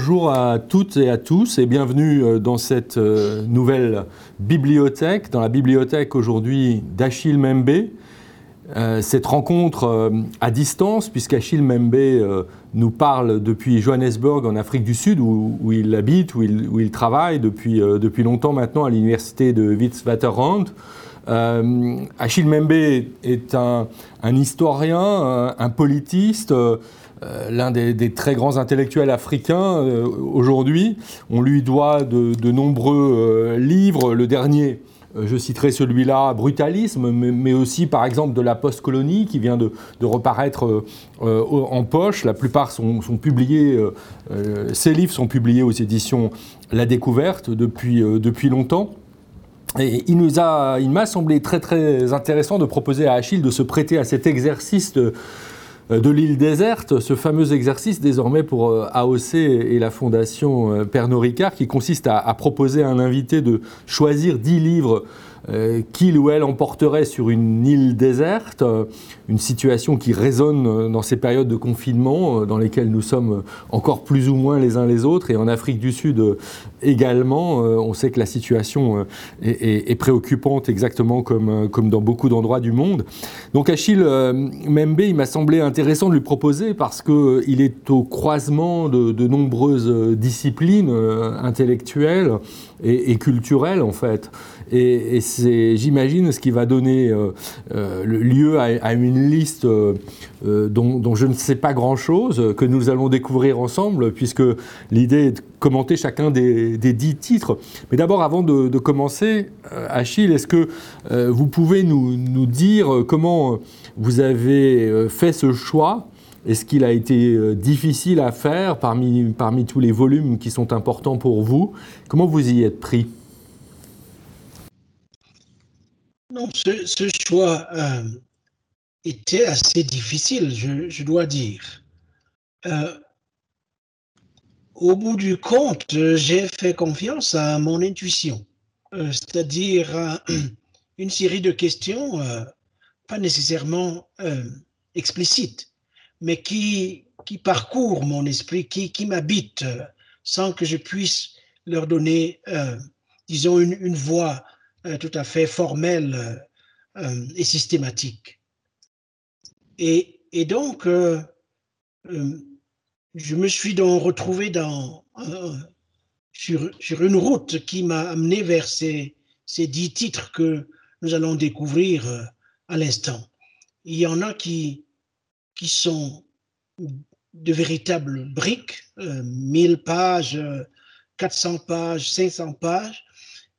bonjour à toutes et à tous et bienvenue euh, dans cette euh, nouvelle bibliothèque, dans la bibliothèque aujourd'hui d'Achille Membe. Euh, cette rencontre à distance, puisqu'Achille Membe nous parle depuis Johannesburg en Afrique du Sud, où, il habite, où il, travaille depuis, depuis, longtemps maintenant à l'université de Witwatersrand. Achille Membe est un, historien, un politiste l'un des, très grands intellectuels africains euh, aujourd'hui. On lui doit de, nombreux euh, livres. Le dernier, je citerai celui-là, Brutalisme, mais, aussi par exemple de la post-colonie qui vient de, reparaître en poche. La plupart sont, publiés, ces livres sont publiés aux éditions La Découverte depuis, depuis longtemps. Et il nous a, il m'a semblé très très intéressant de proposer à Achille de se prêter à cet exercice de, euh, de l'île déserte, ce fameux exercice désormais pour euh, AOC et la fondation euh, Pernod Ricard qui consiste à, proposer à un invité de choisir dix livres euh, qu'il ou elle emporterait sur une île déserte, euh, une situation qui résonne euh, dans ces périodes de confinement dans lesquelles nous sommes encore plus ou moins les uns les autres, et en Afrique du Sud également. On sait que la situation est, préoccupante exactement comme, comme dans beaucoup d'endroits du monde. Donc Achille Membe, il m'a semblé intéressant de lui proposer parce qu'il est au croisement de, nombreuses disciplines intellectuelles et culturelles en fait. Et, c'est, j'imagine, ce qui va donner euh, euh, lieu à, une liste euh, dont, je ne sais pas grand-chose, que nous allons découvrir ensemble, puisque l'idée est de commenter chacun des, dix titres. Mais d'abord, avant de, commencer, Achille, est-ce que vous pouvez nous, nous, dire comment vous avez fait ce choix? Est-ce qu'il a été difficile à faire parmi, parmi tous les volumes qui sont importants pour vous? Comment vous y êtes pris? Non, ce, choix euh, était assez difficile, je, dois dire. Euh, au bout du compte, j'ai fait confiance à mon intuition, euh, c'est-à-dire une série de questions pas nécessairement explicites, mais qui, qui parcourent mon esprit, qui, qui m'habitent sans que je puisse leur donner, disons, une, une voix euh, tout à fait formelle euh, euh, et systématique. Et, donc, je me suis donc retrouvé dans, sur, sur, une route qui m'a amené vers ces, ces, dix titres que nous allons découvrir à l'instant. Il y en a qui, qui sont de véritables briques, 1000 pages, 400 pages, 500 pages,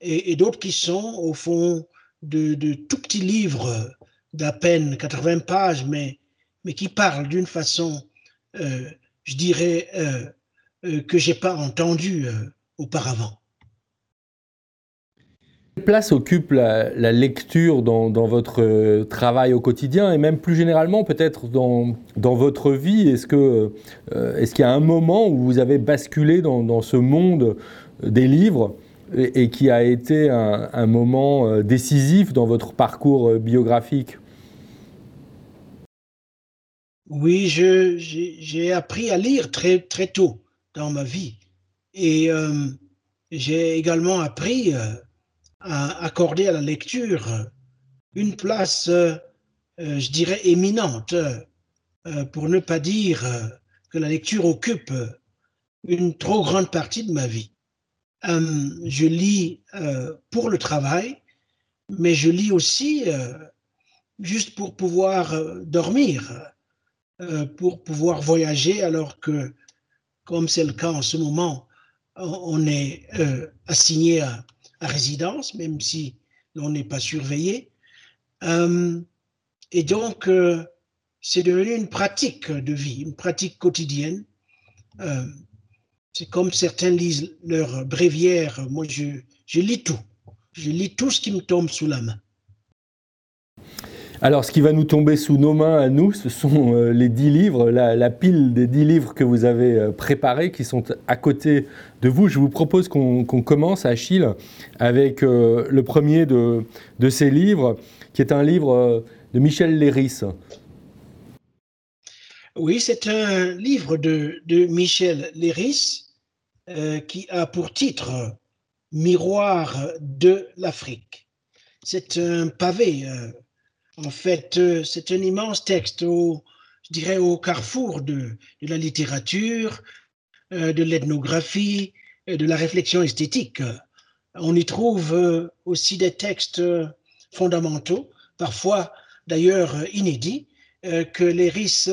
et, d'autres qui sont au fond de, tout petits livres d'à peine 80 pages, mais, mais qui parlent d'une façon, euh, je dirais, euh, euh, que j'ai pas entendu auparavant. Quelle place occupe la, lecture dans, votre travail au quotidien et même plus généralement peut-être dans, dans, votre vie? Est-ce que est-ce qu'il y a un moment où vous avez basculé dans ce monde des livres? Et, qui a été un, moment euh, décisif dans votre parcours euh, biographique Oui, j'ai appris à lire très, très tôt dans ma vie. Et euh, j'ai également appris à accorder à la lecture une place, je dirais, éminente, pour ne pas dire que la lecture occupe une trop grande partie de ma vie. Euh, je lis euh, pour le travail, mais je lis aussi euh, juste pour pouvoir dormir, pour pouvoir voyager, alors que, comme c'est le cas en ce moment, on est assigné à, résidence, même si on n'est pas surveillé. et donc, c'est devenu une pratique de vie, une pratique quotidienne. C'est comme certains lisent leur bréviaire. Moi, je, lis tout. Je lis tout ce qui me tombe sous la main. Alors, ce qui va nous tomber sous nos mains à nous, ce sont euh, les dix livres, la, pile des dix livres que vous avez euh, préparés, qui sont à côté de vous. Je vous propose qu'on commence, Achille, avec euh, le premier de, de, ces livres, qui est un livre de Michel Léris. Oui, c'est un livre de, Michel Léris qui a pour titre Miroir de l'Afrique. C'est un pavé, en fait, c'est un immense texte au, je dirais, au carrefour de, de la littérature, de l'ethnographie, de la réflexion esthétique. On y trouve aussi des textes fondamentaux, parfois d'ailleurs inédits, que l'Éris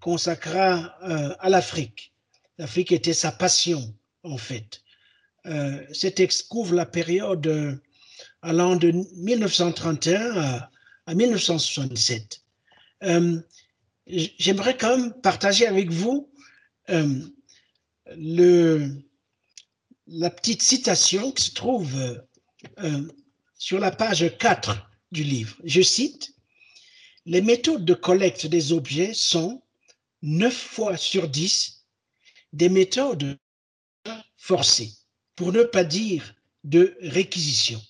consacra euh, à l'Afrique. L'Afrique était sa passion, en fait. Euh, ce texte couvre la période euh, allant de 1931 à, 1967. J'aimerais quand même partager avec vous la petite citation qui se trouve sur la page 4 du livre. Je cite, Les méthodes de collecte des objets sont, 9 fois sur 10 des méthodes forcées, pour ne pas dire de réquisition.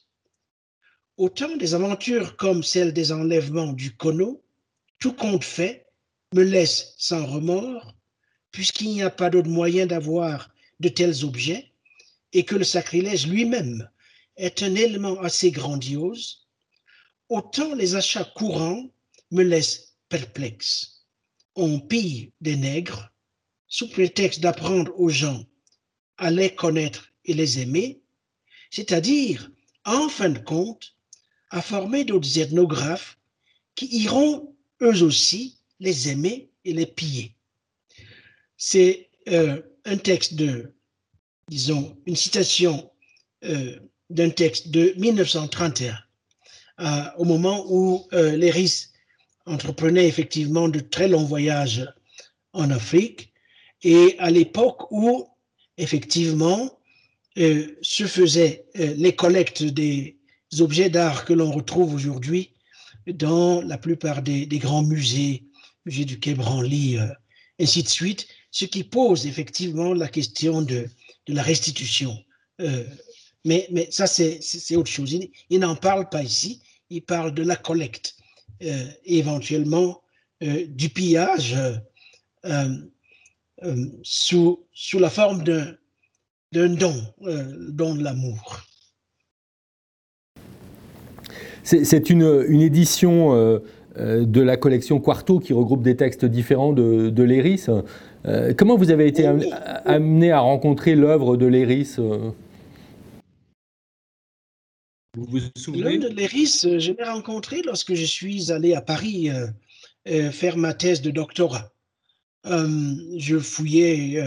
Autant des aventures comme celle des enlèvements du Kono, tout compte fait, me laisse sans remords, puisqu'il n'y a pas d'autre moyen d'avoir de tels objets, et que le sacrilège lui-même est un élément assez grandiose, autant les achats courants me laissent perplexe on pille des nègres sous prétexte d'apprendre aux gens à les connaître et les aimer, c'est-à-dire, en fin de compte, à former d'autres ethnographes qui iront eux aussi les aimer et les piller. C'est euh, un texte de, disons, une citation euh, d'un texte de 1931, euh, au moment où les risques entreprenait effectivement de très longs voyages en Afrique et à l'époque où effectivement euh, se faisaient euh, les collectes des objets d'art que l'on retrouve aujourd'hui dans la plupart des, grands musées, musée du Quai Branly, euh, ainsi de suite, ce qui pose effectivement la question de, la restitution. mais, ça, c'est autre chose. Il n'en parle pas ici, il parle de la collecte. Euh, éventuellement euh, du pillage euh, sous, sous la forme d'un don, don de l'amour. C'est une, une, édition de la collection Quarto qui regroupe des textes différents de, de Léris. comment vous avez été amené à rencontrer l'œuvre de Léris vous vous souvenez? De Léris, euh, je l'ai rencontré lorsque je suis allé à Paris euh, euh, faire ma thèse de doctorat. je fouillais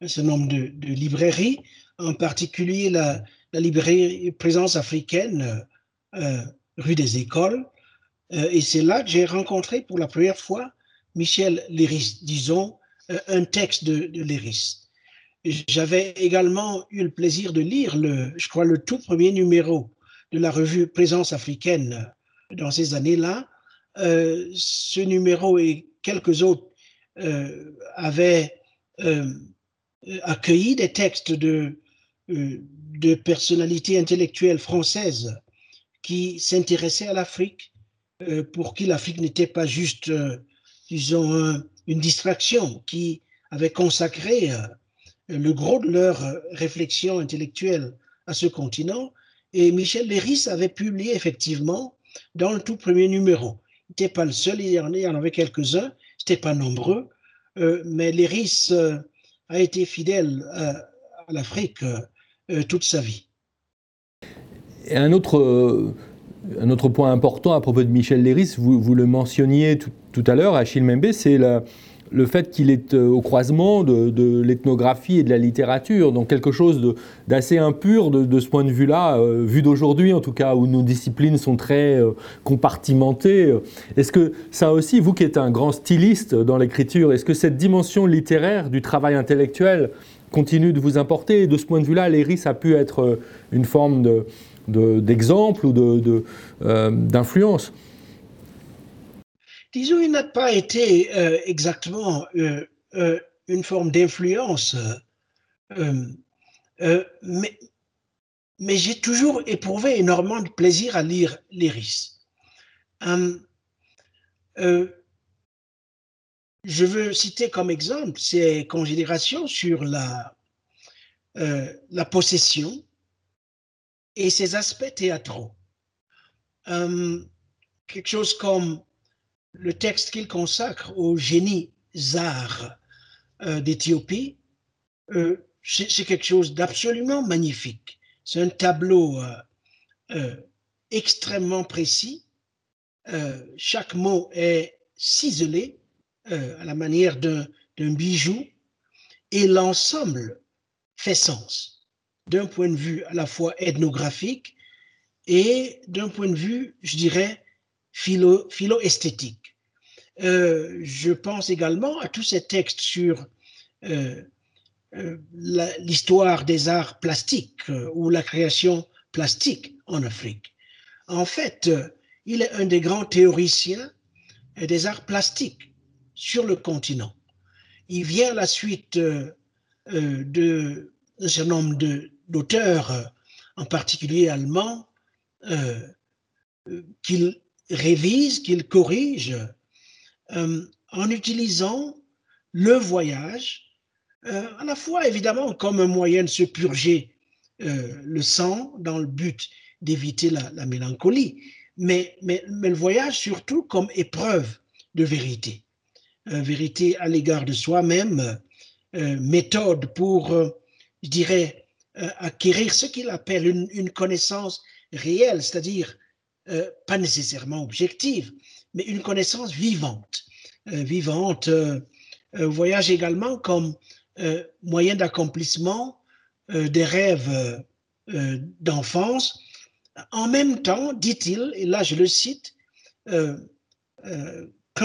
un certain nombre de, librairies, en particulier la, librairie Présence africaine, rue des Écoles. et c'est là que j'ai rencontré pour la première fois Michel Léris, disons, un texte de, de Léris. J'avais également eu le plaisir de lire, le, je crois, le tout premier numéro de la revue Présence africaine dans ces années-là. Euh, ce numéro et quelques autres euh, avaient euh, accueilli des textes de, personnalités intellectuelles françaises qui s'intéressaient à l'Afrique, pour qui l'Afrique n'était pas juste, disons, une distraction, qui avaient consacré le gros de leur réflexion intellectuelle à ce continent et Michel Léris avait publié effectivement dans le tout premier numéro. Il n'était pas le seul, il y en, avait quelques-uns, ce pas nombreux, euh, mais Léris euh, a été fidèle à, l'Afrique euh, toute sa vie. Un autre, un autre point important à propos de Michel Léris, vous, vous le mentionniez tout, tout à l'heure, Achille Membe, c'est la, le fait qu'il est euh, au croisement de, l'ethnographie et de la littérature, donc quelque chose d'assez impur de, ce point de vue-là, euh, vu d'aujourd'hui en tout cas, où nos disciplines sont très euh, compartimentées. Est-ce que ça aussi, vous qui êtes un grand styliste dans l'écriture, est-ce que cette dimension littéraire du travail intellectuel continue de vous importer? De ce point de vue-là, l'ERIS a pu être une forme d'exemple ou d'influence disons, il n'a pas été euh, exactement euh, euh, une forme d'influence, mais, j'ai toujours éprouvé énormément de plaisir à lire l'Iris. Hum, je veux citer comme exemple ses considérations sur la, la possession et ses aspects théâtraux. quelque chose comme le texte qu'il consacre au génie Zar d'Éthiopie, c'est quelque chose d'absolument magnifique. C'est un tableau extrêmement précis. chaque mot est ciselé à la manière d'un bijou et l'ensemble fait sens d'un point de vue à la fois ethnographique et d'un point de vue, je dirais, philo-esthétique. Euh, je pense également à tous ces textes sur euh, euh, l'histoire des arts plastiques ou la création plastique en Afrique. En fait, il est un des grands théoriciens des arts plastiques sur le continent. Il vient à la suite de un certain nombre d'auteurs, en particulier allemands, qu'il révise, qu'il corrige euh, en utilisant le voyage, euh, à la fois évidemment comme un moyen de se purger euh, le sang dans le but d'éviter la, mélancolie, mais, mais, mais, le voyage surtout comme épreuve de vérité, vérité à l'égard de soi-même, méthode pour, je dirais, acquérir ce qu'il appelle une, une, connaissance réelle, c'est-à-dire pas nécessairement objective, mais une connaissance vivante. Euh, vivante, euh, euh, voyage également comme moyen d'accomplissement des rêves d'enfance. En même temps, dit-il, et là je le cite, comme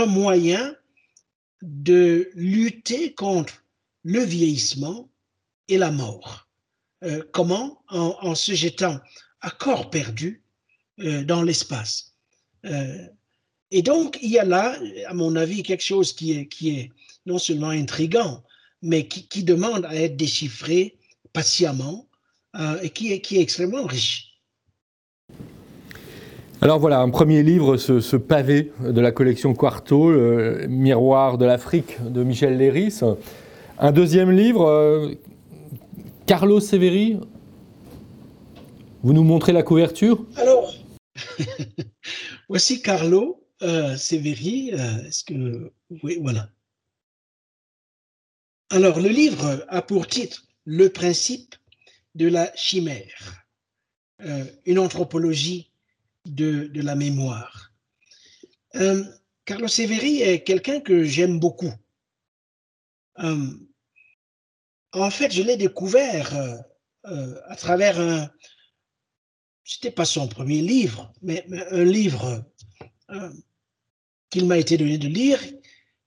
moyen de lutter contre le vieillissement et la mort. comment? En, se jetant à corps perdu dans l'espace. Et donc, il y a là, à mon avis, quelque chose qui est, qui est non seulement intrigant, mais qui, demande à être déchiffré patiemment euh, et qui est, qui est extrêmement riche. Alors voilà, un premier livre, ce, pavé de la collection Quarto, le Miroir de l'Afrique de Michel Léris. Un deuxième livre, euh, Carlo Severi. Vous nous montrez la couverture? Alors, voici Carlo euh, Sévéry, euh, est-ce que. Oui, voilà. Alors, le livre a pour titre Le principe de la chimère, euh, une anthropologie de, la mémoire. Carlos Sévéry est quelqu'un que j'aime beaucoup. en fait, je l'ai découvert à travers un. C'était pas son premier livre, mais un livre qu'il m'a été donné de lire,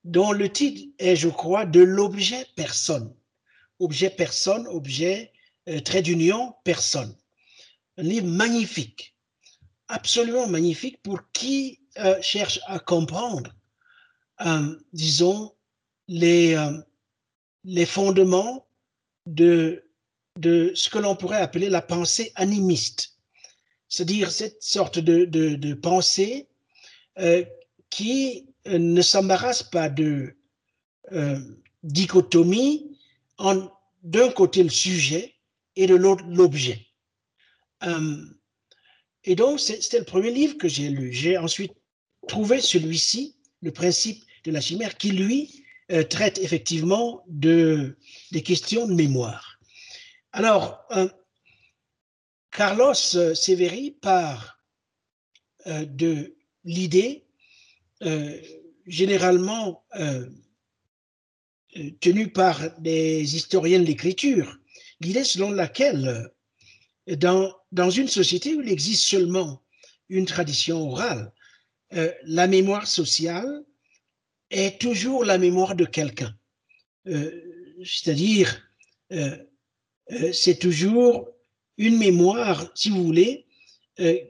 dont le titre est, je crois, de l'objet personne. Objet personne, objet, euh, trait d'union, personne. Un livre magnifique, absolument magnifique pour qui euh, cherche à comprendre, euh, disons, les, les fondements de, de ce que l'on pourrait appeler la pensée animiste, c'est-à-dire cette sorte de, de, de pensée qui euh, ne s'embarrasse pas de euh, dichotomie en d'un côté le sujet et de l'autre l'objet. Euh, et donc, c'était le premier livre que j'ai lu. J'ai ensuite trouvé celui-ci, Le principe de la chimère, qui, lui, traite effectivement de, des questions de mémoire. Alors, Carlos Severi part de l'idée euh, généralement euh, euh, tenue par des historiens de l'écriture, l'idée selon laquelle dans, dans une société où il existe seulement une tradition orale, la mémoire sociale est toujours la mémoire de quelqu'un. C'est-à-dire, c'est toujours une mémoire, si vous voulez,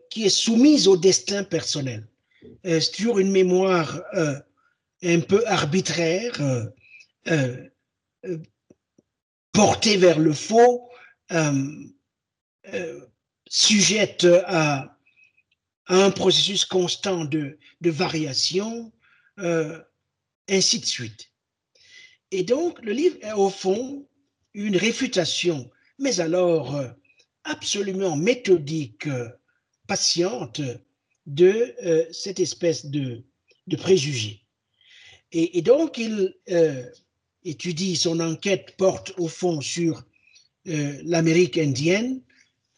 qui est soumise au destin personnel. Euh, c'est toujours une mémoire euh, un peu arbitraire, euh, portée vers le faux, sujette à, un processus constant de, de variation, ainsi de suite. Et donc, le livre est au fond une réfutation mais alors euh, absolument méthodique, euh, patiente de cette espèce de, de préjugés. Et, donc, il étudie, son enquête porte au fond sur l'Amérique indienne,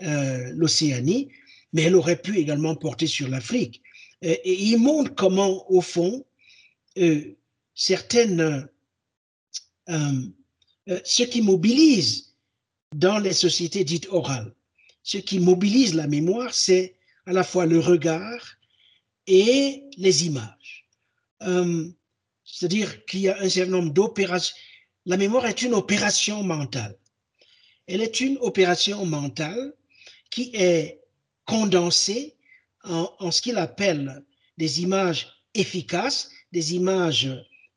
l'Océanie, mais elle aurait pu également porter sur l'Afrique. Et, il montre comment, au fond, certaines euh, ce qui mobilise dans les sociétés dites orales, ce qui mobilise la mémoire, c'est à la fois le regard et les images. Euh, c'est-à-dire qu'il y a un certain nombre d'opérations. La mémoire est une opération mentale. Elle est une opération mentale qui est condensée en ce qu'il appelle des images efficaces, des images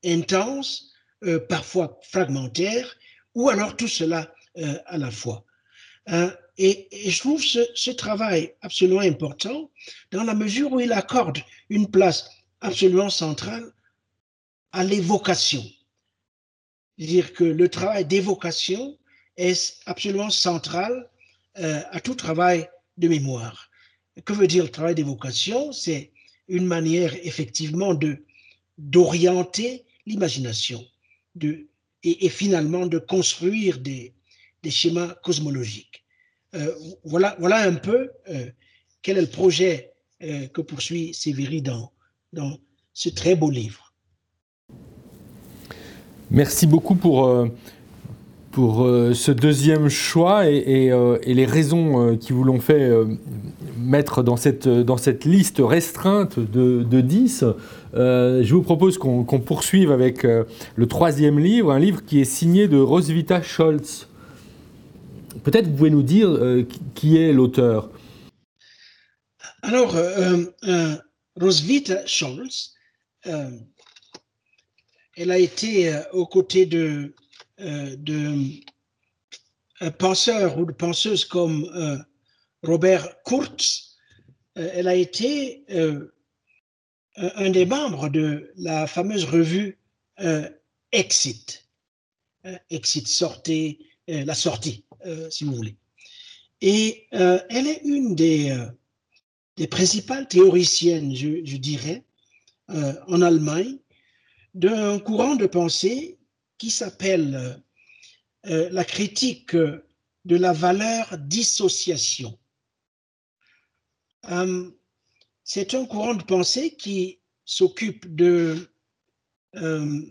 intenses, euh, parfois fragmentaire, ou alors tout cela euh, à la fois. Euh, et, je trouve ce, travail absolument important dans la mesure où il accorde une place absolument centrale à l'évocation. C'est-à-dire que le travail d'évocation est absolument central à tout travail de mémoire. Que veut dire le travail d'évocation? C'est une manière effectivement de d'orienter l'imagination et, finalement de construire des, des schémas cosmologiques. Euh, voilà, un peu euh, quel est le projet euh, que poursuit Sévéry dans, ce très beau livre. Merci beaucoup pour, ce deuxième choix et, et, les raisons qui vous l'ont fait mettre dans cette, liste restreinte de, de 10. Euh, je vous propose qu'on poursuive avec le troisième livre, un livre qui est signé de Roswitha Scholz. Peut-être vous pouvez nous dire euh, qui est l'auteur. Alors, Roswitha Scholz, elle a été aux côtés de, de penseurs ou de penseuses comme Robert Kurtz. elle a été un des membres de la fameuse revue euh, Exit. Euh, Exit, euh, la sortie, si vous voulez. Et elle est une des, des principales théoriciennes, je, dirais, en Allemagne, d'un courant de pensée qui s'appelle la critique de la valeur dissociation. C'est un courant de pensée qui s'occupe de euh,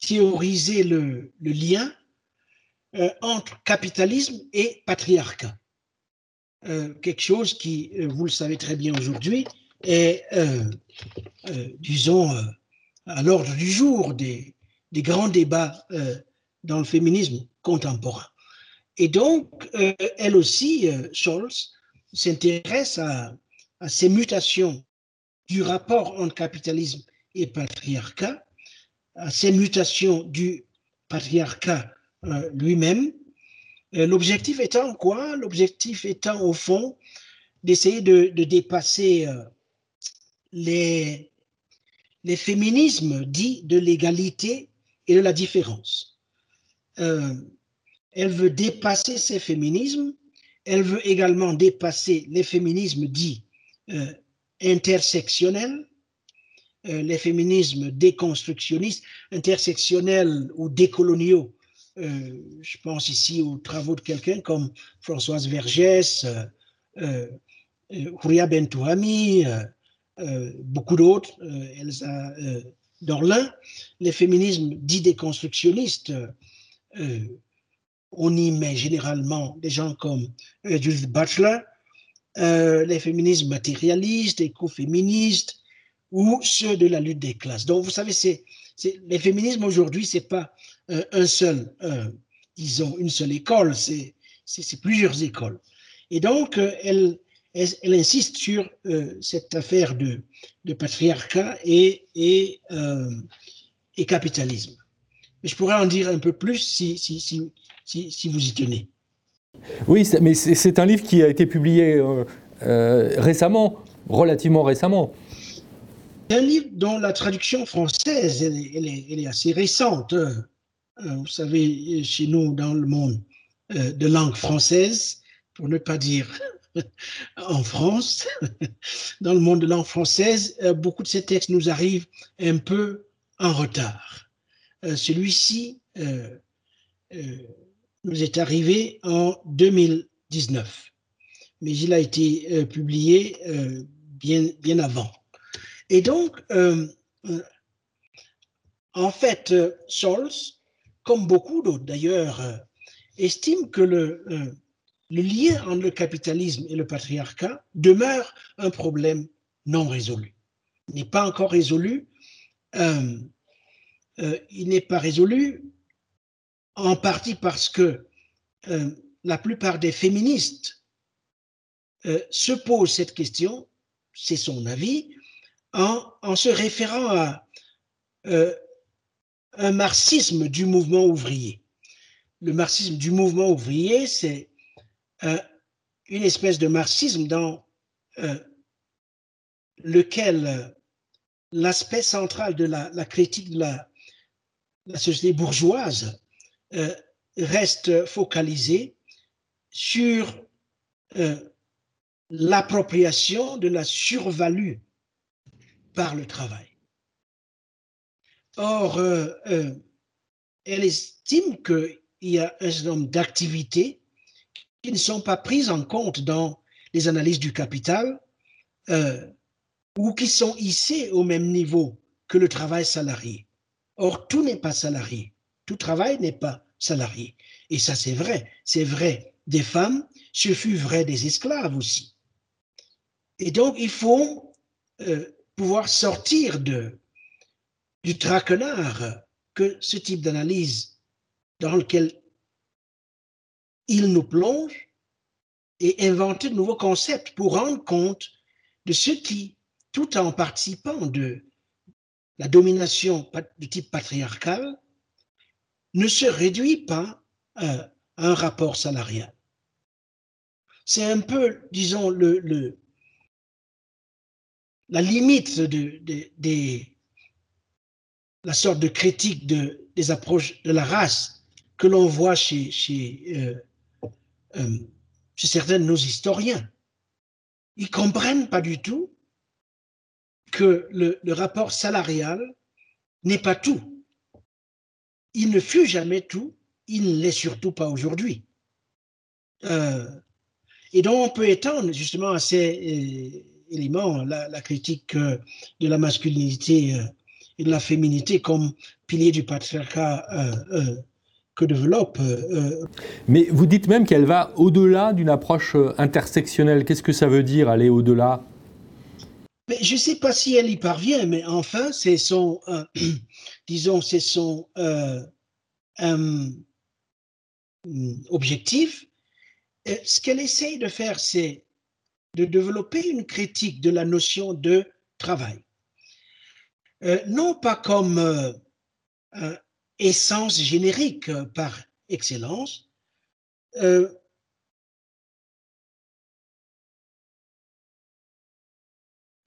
théoriser le, lien euh, entre capitalisme et patriarcat. Euh, quelque chose qui, vous le savez très bien aujourd'hui, est, disons, à l'ordre du jour des, grands débats dans le féminisme contemporain. Et donc, elle aussi, Scholz, s'intéresse à, ces mutations du rapport entre capitalisme et patriarcat, à ces mutations du patriarcat euh, lui-même. Euh, l'objectif étant quoi? L'objectif étant au fond d'essayer de, dépasser euh, les, les féminismes dits de l'égalité et de la différence. elle veut dépasser ces féminismes, elle veut également dépasser les féminismes dits euh, intersectionnels, euh, les féminismes déconstructionnistes, intersectionnels ou décoloniaux. Euh, je pense ici aux travaux de quelqu'un comme Françoise Vergès, Houria Bentouhami, beaucoup d'autres, Elsa Dorlin. Les féminismes dits déconstructionnistes, on y met généralement des gens comme Judith Butler, euh, les féminismes matérialistes, écoféministes ou ceux de la lutte des classes. Donc, vous savez, c'est, les féminismes aujourd'hui, c'est pas euh, un seul, euh, disons, une seule école, c'est, plusieurs écoles. Et donc, elle, elle, insiste sur cette affaire de, de patriarcat et, et, et, capitalisme. je pourrais en dire un peu plus si, si, si, si vous y tenez. Oui, mais c'est un livre qui a été publié euh, euh, récemment, relativement récemment. C'est un livre dont la traduction française, elle, est, assez récente. Euh, vous savez, chez nous, dans le monde de langue française, pour ne pas dire en France, dans le monde de langue française, beaucoup de ces textes nous arrivent un peu en retard. Celui-ci nous est arrivé en 2019, mais il a été publié bien, bien avant. Et donc, en fait, Scholz, comme beaucoup d'autres d'ailleurs, estime que le, le lien entre le capitalisme et le patriarcat demeure un problème non résolu. Il n'est pas encore résolu. Euh, euh, il n'est pas résolu en partie parce que euh, la plupart des féministes se posent cette question, c'est son avis, en, se référant à un marxisme du mouvement ouvrier. Le marxisme du mouvement ouvrier, c'est euh, une espèce de marxisme dans euh, lequel euh, l'aspect central de la, critique de la, société bourgeoise reste focalisé sur l'appropriation de la survalue par le travail. Or, elle estime qu'il y a un certain nombre d'activités qui ne sont pas prises en compte dans les analyses du capital euh, ou qui sont hissées au même niveau que le travail salarié. Or, tout n'est pas salarié. Tout travail n'est pas salarié. Et ça, c'est vrai. C'est vrai des femmes, ce fut vrai des esclaves aussi. Et donc, il faut euh, pouvoir sortir de, du traquenard que ce type d'analyse dans lequel il nous plonge et inventer de nouveaux concepts pour rendre compte de ce qui, tout en participant de la domination de type patriarcal, ne se réduit pas à un rapport salarial. C'est un peu, disons, le, la limite de, la sorte de critique de, des approches de la race que l'on voit chez, chez euh, euh, chez certains de nos historiens. Ils comprennent pas du tout que le, rapport salarial n'est pas tout. Il ne fut jamais tout, il ne l'est surtout pas aujourd'hui. Euh, et donc on peut étendre justement à ces éléments la, critique de la masculinité la féminité comme pilier du patriarcat développe. Euh, euh, Mais vous dites même qu'elle va au-delà d'une approche euh, intersectionnelle. Qu'est-ce que ça veut dire aller au-delà? Mais je ne sais pas si elle y parvient, mais enfin, c'est son, disons, c'est son objectif. ce qu'elle essaye de faire, c'est de développer une critique de la notion de travail. Non pas comme essence générique euh, par excellence, euh,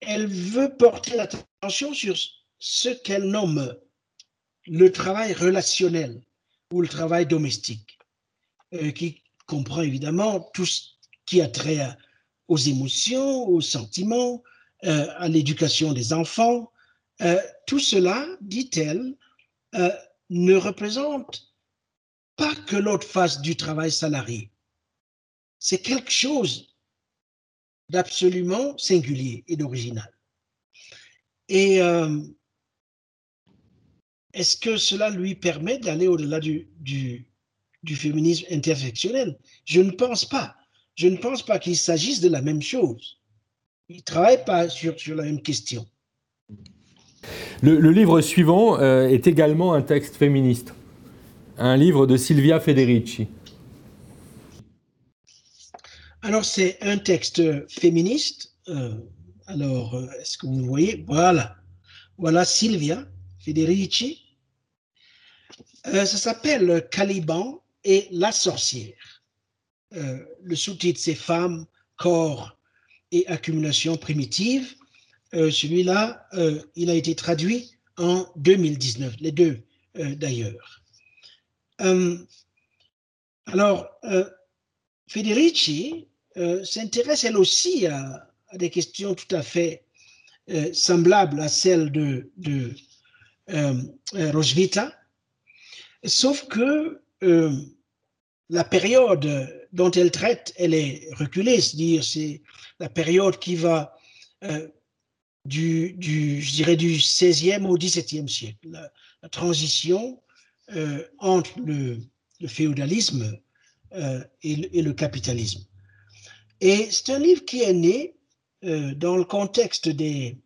elle veut porter l'attention sur ce qu'elle nomme le travail relationnel ou le travail domestique, euh, qui comprend évidemment tout ce qui a trait aux émotions, aux sentiments, à l'éducation des enfants. Tout cela, dit-elle, ne représente pas que l'autre fasse du travail salarié. C'est quelque chose d'absolument singulier et d'original. Et euh, est-ce que cela lui permet d'aller au-delà du, féminisme intersectionnel? Je ne pense pas. Je ne pense pas qu'il s'agisse de la même chose. Il ne travaille pas sur la même question. Le, livre suivant euh, est également un texte féministe, un livre de Silvia Federici. Alors c'est un texte féministe. Euh, alors euh, est-ce que vous voyez? Voilà, voilà Silvia Federici. ça s'appelle Caliban et la sorcière. le sous-titre c'est Femmes, corps et accumulation primitive. Euh, celui-là, euh, il a été traduit en 2019, les deux euh, d'ailleurs. Alors, Federici s'intéresse elle aussi à, des questions tout à fait semblables à celles de, de Rosvita, sauf que la période dont elle traite, elle est reculée, c'est-à-dire c'est la période qui va du, du, je dirais, du 16e au 17e siècle, la, transition euh, entre le, féodalisme euh, et, le, capitalisme. Et c'est un livre qui est né dans le contexte des,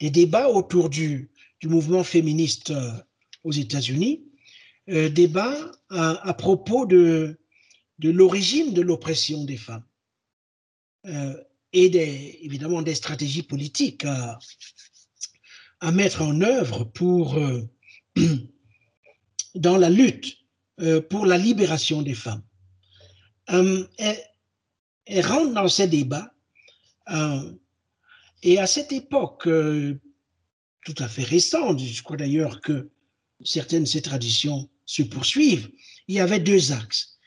des débats autour du, du mouvement féministe aux États-Unis, débats à, à, propos de, de l'origine de l'oppression des femmes et évidemment des stratégies politiques à, mettre en œuvre pour, euh, dans la lutte euh, pour la libération des femmes. Euh, elle, rentre dans ces débats et à cette époque tout à fait récente, je crois d'ailleurs que certaines de ces traditions se poursuivent, il y avait deux axes.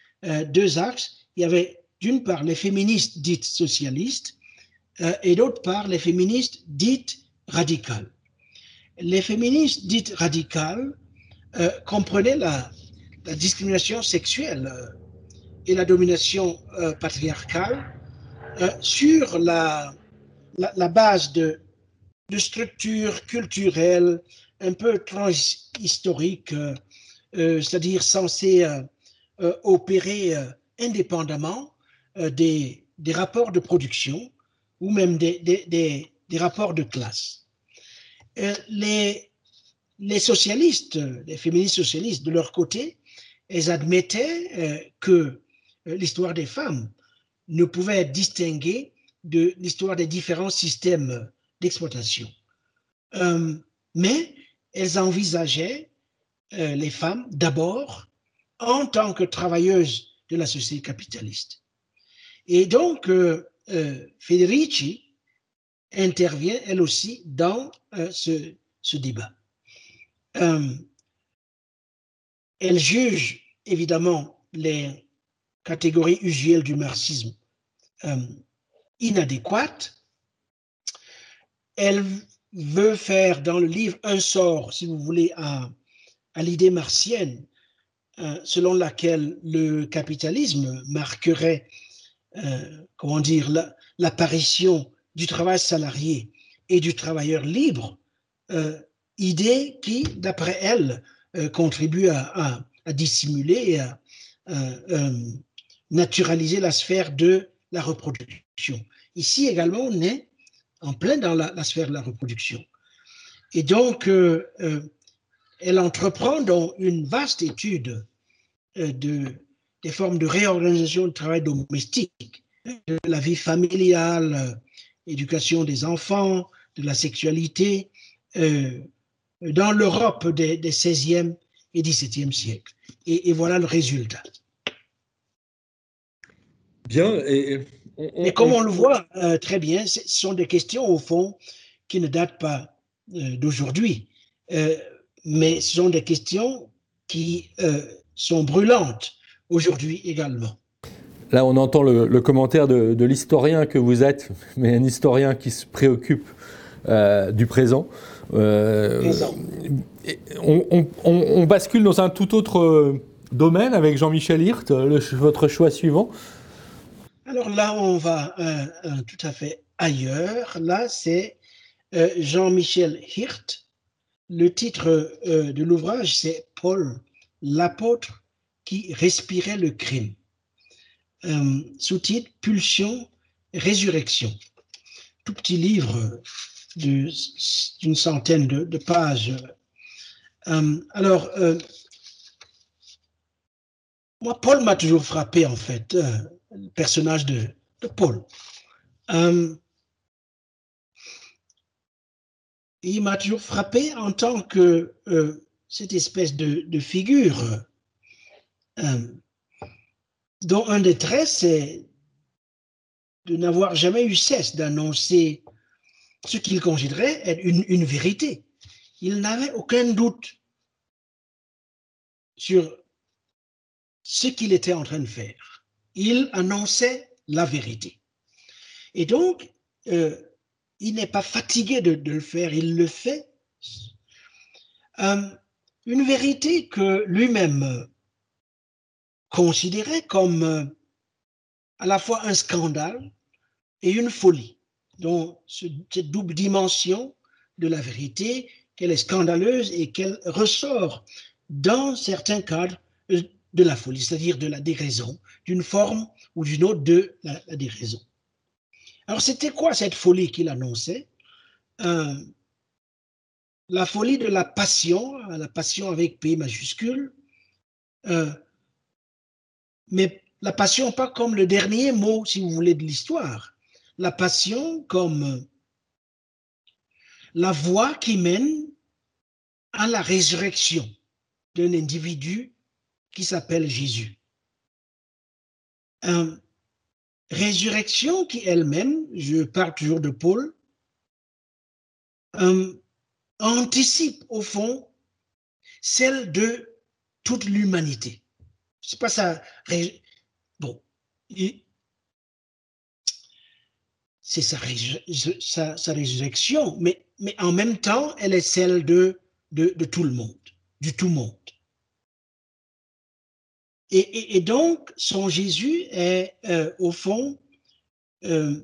deux axes. Il y avait d'une part les féministes dites socialistes euh, et d'autre part les féministes dites radicales. Les féministes dites radicales euh, comprenaient la, discrimination sexuelle euh, et la domination patriarcale sur la, base de structures culturelles un peu transhistoriques, c'est-à-dire censées opérer indépendamment des, des, rapports de production ou même des, rapports de classe. Euh, les, socialistes, les féministes socialistes, de leur côté, elles admettaient euh, que euh, l'histoire des femmes ne pouvait être distinguée de l'histoire des différents systèmes d'exploitation. mais elles envisageaient les femmes d'abord en tant que travailleuses de la société capitaliste. Et donc, euh, Federici intervient elle aussi dans euh, ce, débat. Euh, elle juge évidemment les catégories usuelles du marxisme inadéquates. Elle veut faire dans le livre un sort, si vous voulez, à, à l'idée martienne, selon laquelle le capitalisme marquerait euh, comment dire, l'apparition du travail salarié et du travailleur libre, euh, idée qui, d'après elle, euh, contribue à, dissimuler et à naturaliser la sphère de la reproduction. Ici également, on est en plein dans la, sphère de la reproduction. Et donc, elle entreprend dans une vaste étude de, des formes de réorganisation du travail domestique, de la vie familiale, euh, éducation des enfants, de la sexualité, euh, dans l'Europe des, des, 16e et 17e siècles. Et, voilà le résultat. Bien. Et, comme on le voit euh, très bien, ce sont des questions, au fond, qui ne datent pas d'aujourd'hui, mais ce sont des questions qui sont brûlantes aujourd'hui également. Là, on entend le, commentaire de, l'historien que vous êtes, mais un historien qui se préoccupe euh, du présent. Euh, on, bascule dans un tout autre euh, domaine avec Jean-Michel Hirt, votre choix suivant. Alors là, on va tout à fait ailleurs. Là, c'est Jean-Michel Hirt. Le titre de l'ouvrage, c'est Paul, l'apôtre qui respirait le crime. Euh, sous-titre Pulsion, résurrection. Tout petit livre d'une centaine de, pages. Euh, alors, euh, moi, Paul m'a toujours frappé, en fait, le personnage de, Paul. il m'a toujours frappé en tant que cette espèce de figure euh, dont un des traits, c'est de n'avoir jamais eu cesse d'annoncer ce qu'il considérait être une, vérité. Il n'avait aucun doute sur ce qu'il était en train de faire. Il annonçait la vérité. Et donc, euh, il n'est pas fatigué de, le faire, il le fait. Euh, une vérité que lui-même considérait comme euh, à la fois un scandale et une folie. Donc, cette double dimension de la vérité, qu'elle est scandaleuse et qu'elle ressort dans certains cadres de la folie, c'est-à-dire de la déraison, d'une forme ou d'une autre de la, déraison. Alors, c'était quoi cette folie qu'il annonçait? Euh, La folie de la passion, la passion avec P majuscule, euh, mais la passion pas comme le dernier mot, si vous voulez, de l'histoire. La passion comme la voie qui mène à la résurrection d'un individu qui s'appelle Jésus. Résurrection qui elle-même, je parle toujours de Paul, anticipe au fond celle de toute l'humanité. C'est pas. Bon, c'est sa, résurrection, mais, en même temps, elle est celle de, tout le monde, du tout monde. Et, donc, son Jésus est euh, au fond euh,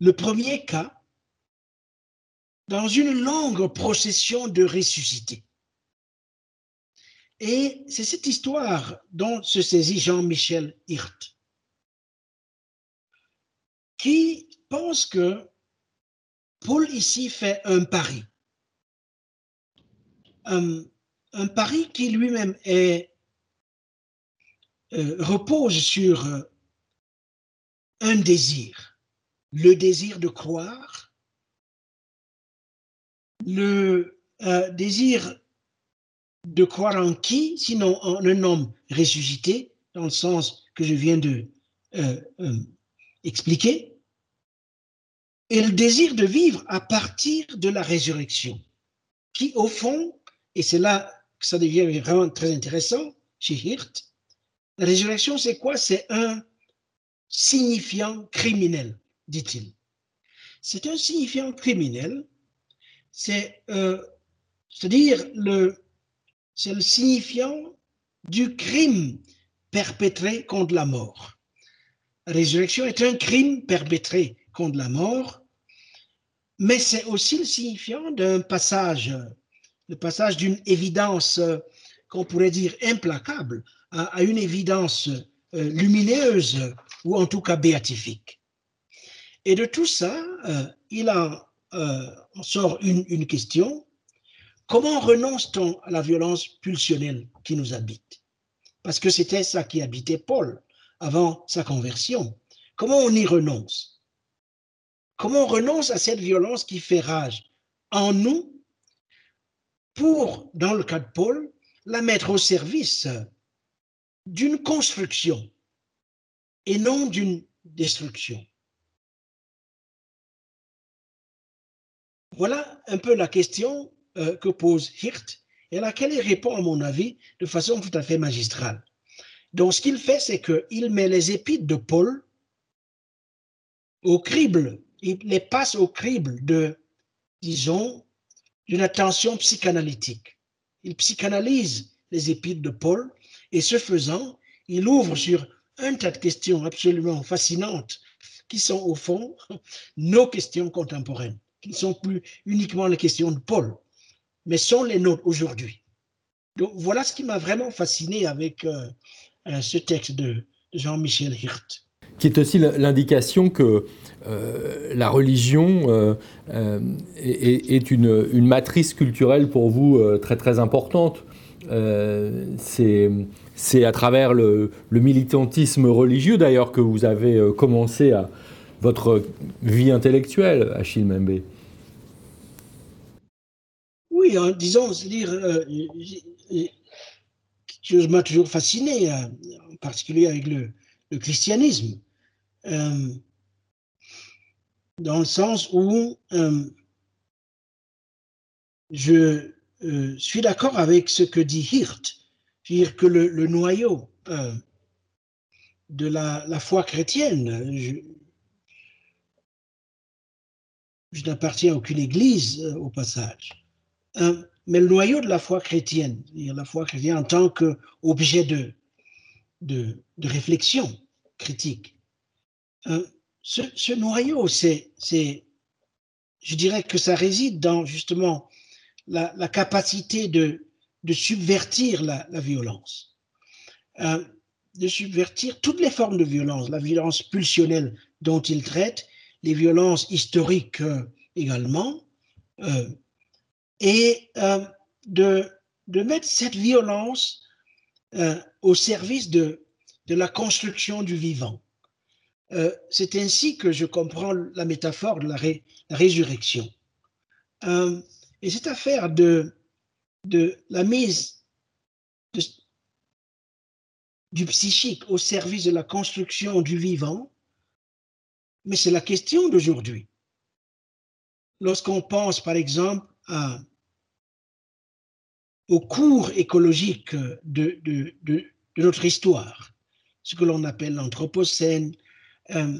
le premier cas dans une longue procession de ressuscité. Et c'est cette histoire dont se saisit Jean-Michel Hirt, qui pense que Paul ici fait un pari. Un, pari qui lui-même euh, repose sur euh, un désir, le désir de croire, le euh, désir de croire en qui, sinon en un homme ressuscité, dans le sens que je viens de expliquer, et le désir de vivre à partir de la résurrection, qui au fond, et c'est là que ça devient vraiment très intéressant chez Hirt, la résurrection, c'est quoi? C'est un signifiant criminel, dit-il. C'est un signifiant criminel, c'est, euh, à dire le, c'est le signifiant du crime perpétré contre la mort. La résurrection est un crime perpétré contre la mort, mais c'est aussi le signifiant d'un passage, le passage d'une évidence euh, qu'on pourrait dire implacable à, une évidence euh, lumineuse ou en tout cas béatifique. Et de tout ça, euh, il en, sort une, une question. Comment renonce-t-on à la violence pulsionnelle qui nous habite? Parce que c'était ça qui habitait Paul avant sa conversion. Comment on y renonce? Comment on renonce à cette violence qui fait rage en nous pour, dans le cas de Paul, la mettre au service d'une construction et non d'une destruction? Voilà un peu la question euh, que pose Hirt et à laquelle il répond, à mon avis, de façon tout à fait magistrale. Donc, ce qu'il fait, c'est qu'il met les épîtres de Paul au crible, il les passe au crible de, disons, d'une attention psychanalytique. Il psychanalyse les épîtres de Paul et ce faisant, il ouvre sur un tas de questions absolument fascinantes qui sont au fond nos questions contemporaines, qui ne sont plus uniquement les questions de Paul, mais sont les nôtres aujourd'hui. Donc voilà ce qui m'a vraiment fasciné avec euh, euh, ce texte de Jean-Michel Hirt. Qui est aussi l'indication que euh, la religion est, une, matrice culturelle pour vous très très importante. c'est c'est à travers le, militantisme religieux, d'ailleurs, que vous avez commencé à votre vie intellectuelle, Achille Membe. Hein, disons, c'est-à-dire, euh, je m'a toujours fasciné, euh, en particulier avec le, christianisme, dans le sens où je suis d'accord avec ce que dit Hirt, dire que le, noyau euh, de la, foi chrétienne. Je, n'appartiens à aucune église euh, au passage. Euh, mais le noyau de la foi chrétienne, la foi chrétienne en tant qu'objet de, de, de, réflexion critique, euh, ce, noyau, c'est, je dirais que ça réside dans justement la, capacité de, de subvertir la, violence de subvertir toutes les formes de violence, la violence pulsionnelle dont il traite, les violences historiques euh, également, euh, et euh, de, de, mettre cette violence au service de, de, la construction du vivant. C'est ainsi que je comprends la métaphore de la, résurrection. et cette affaire de, de la mise du psychique au service de la construction du vivant, mais c'est la question d'aujourd'hui. Lorsqu'on pense, par exemple, à, au cours écologique de, notre histoire, ce que l'on appelle l'anthropocène, euh,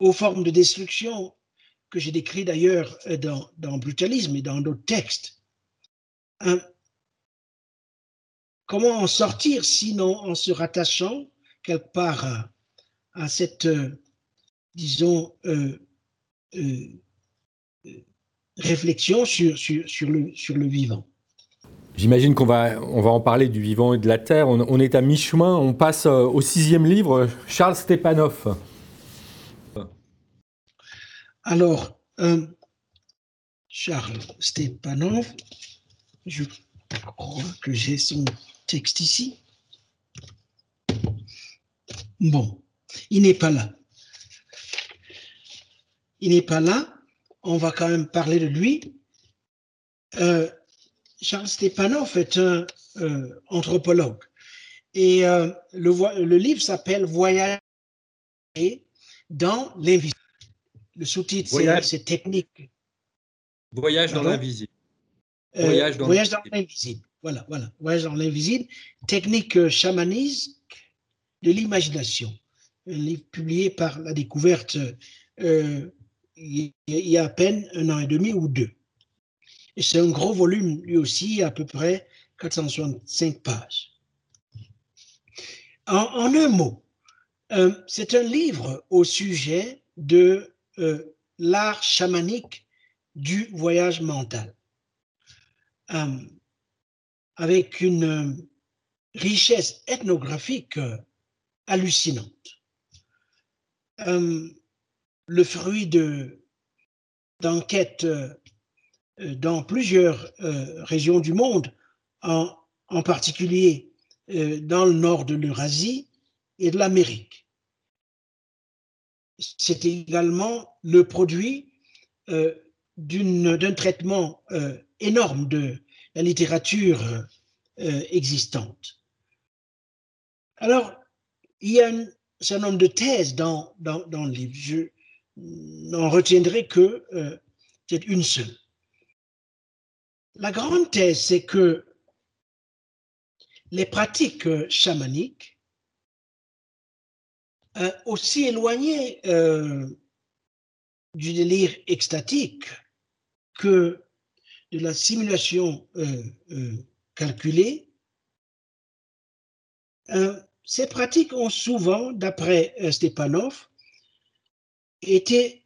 aux formes de destruction que j'ai décrit d'ailleurs dans, dans Brutalisme et dans d'autres textes, euh, Comment en sortir sinon en se rattachant quelque part à, cette, euh, disons, euh, euh, réflexion sur, sur, le, sur le vivant J'imagine qu'on va, on va en parler du vivant et de la terre. On, est à mi-chemin. On passe au sixième livre, Charles Stepanov. Alors, Charles Stepanov, je crois que j'ai son texte ici. Bon, il n'est pas là. Il n'est pas là. On va quand même parler de lui. Euh, Charles Stepanov est un euh, anthropologue. Et euh, le, le, livre s'appelle Voyage dans l'invisible. Le sous-titre, c'est Technique. Voyage dans l'invisible. Voyage dans l'invisible. Voilà, voilà. Voyage dans l'invisible, technique euh, chamanique de l'imagination. Un livre publié par la découverte euh, il y a à peine un an et demi ou deux. Et c'est un gros volume, lui aussi, à peu près 465 pages. En, un mot, euh, c'est un livre au sujet de l'art chamanique du voyage mental avec une euh, richesse ethnographique euh, hallucinante. Euh, le fruit d'enquêtes dans plusieurs régions du monde, en, particulier dans le nord de l'Eurasie et de l'Amérique. C'est également le produit d'un traitement énorme de la littérature euh, existante. Alors, il y a un certain nombre de thèses dans, dans, dans le livre. Je n'en retiendrai que euh, peut-être une seule. La grande thèse, c'est que les pratiques euh, chamaniques, aussi éloignées du délire extatique que de la simulation euh, euh, calculée, euh, ces pratiques ont souvent, d'après Stepanov, été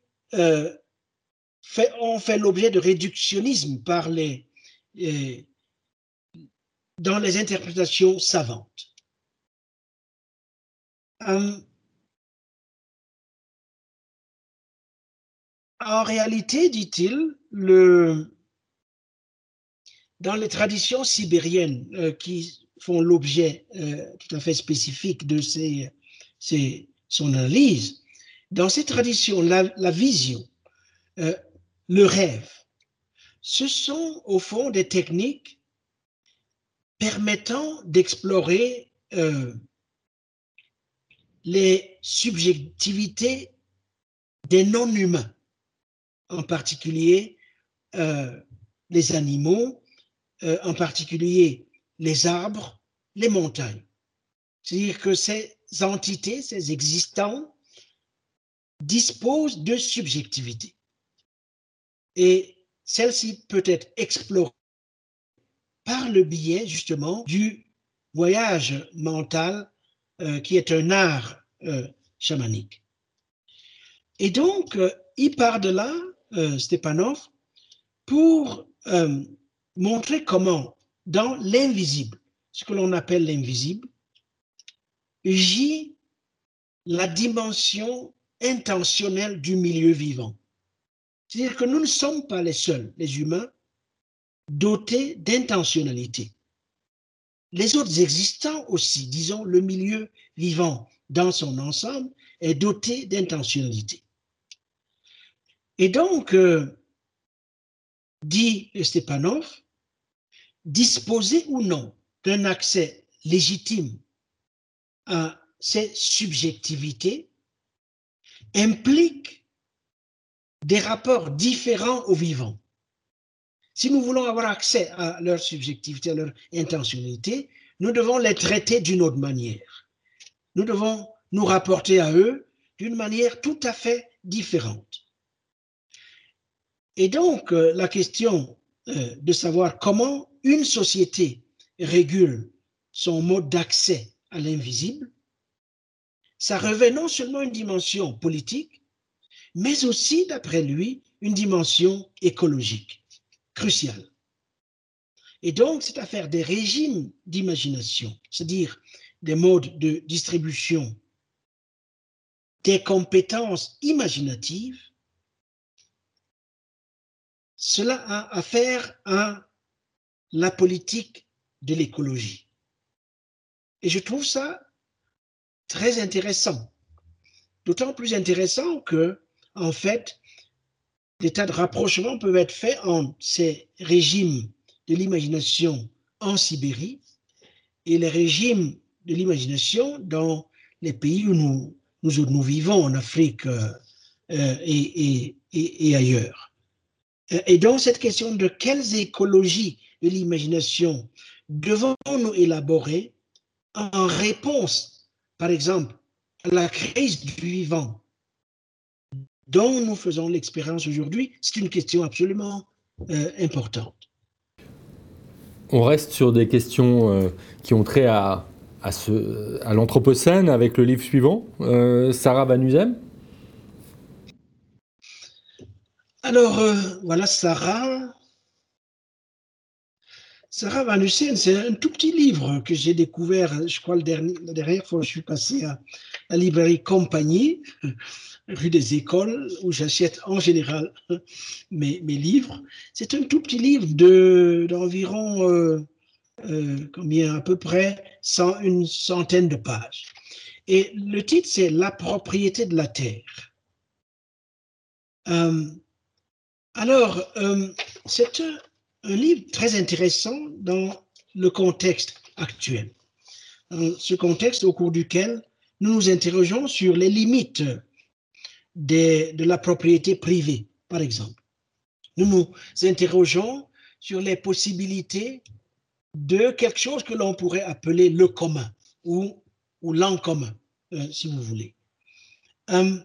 ont fait l'objet de réductionnisme par les, dans les interprétations savantes. en réalité, dit-il, dans les traditions sibériennes euh, qui font l'objet euh, tout à fait spécifique de ces, son analyse, dans ces traditions, la, vision, euh, le rêve, ce sont au fond des techniques permettant d'explorer les subjectivités des non-humains, en particulier les animaux, euh, en particulier les arbres, les montagnes. C'est-à-dire que c'est entités, ces existants, disposent de subjectivité. Et celle-ci peut être explorée par le biais justement du voyage mental euh, qui est un art euh, chamanique. Et donc, euh, il part de là, Stepanov, pour montrer comment, dans l'invisible, ce que l'on appelle l'invisible, gît la dimension intentionnelle du milieu vivant. C'est-à-dire que nous ne sommes pas les seuls, les humains, dotés d'intentionnalité. Les autres existants aussi, disons le milieu vivant dans son ensemble, est doté d'intentionnalité. Et donc, euh, dit Stepanov, disposer ou non d'un accès légitime à ces subjectivités implique des rapports différents aux vivants. Si nous voulons avoir accès à leur subjectivité, à leur intentionnalité, nous devons les traiter d'une autre manière. Nous devons nous rapporter à eux d'une manière tout à fait différente. Et donc, euh, la question euh, de savoir comment une société régule son mode d'accès à l'invisible, ça revêt non seulement une dimension politique, mais aussi, d'après lui, une dimension écologique cruciale. Et donc, cette affaire des régimes d'imagination, c'est-à-dire des modes de distribution des compétences imaginatives, cela a affaire à la politique de l'écologie. Et je trouve ça très intéressant. D'autant plus intéressant que, en fait, des tas de rapprochements peuvent être faits entre ces régimes de l'imagination en Sibérie et les régimes de l'imagination dans les pays où nous, nous, vivons, en Afrique euh, et, et, ailleurs. Et donc, cette question de quelles écologies de l'imagination devons-nous élaborer en réponse, par exemple, à la crise du vivant dont nous faisons l'expérience aujourd'hui, c'est une question absolument euh, importante. On reste sur des questions euh, qui ont trait à, à, à l'Anthropocène avec le livre suivant, euh, Sarah Van Uzem. Alors, voilà Sarah. Sarah Van Uzem, c'est un tout petit livre que j'ai découvert, je crois, le dernier, la dernière fois que je suis passé à la librairie Compagnie rue des Écoles, où j'achète en général mes, mes livres. C'est un tout petit livre d'environ, euh, euh, combien, à peu près une centaine de pages. Et le titre, c'est La propriété de la terre. Euh, alors, c'est un, un, livre très intéressant dans le contexte actuel. Dans ce contexte au cours duquel nous nous interrogeons sur les limites de, la propriété privée, par exemple. Nous nous interrogeons sur les possibilités de quelque chose que l'on pourrait appeler le commun ou, l'en commun, euh, si vous voulez. Un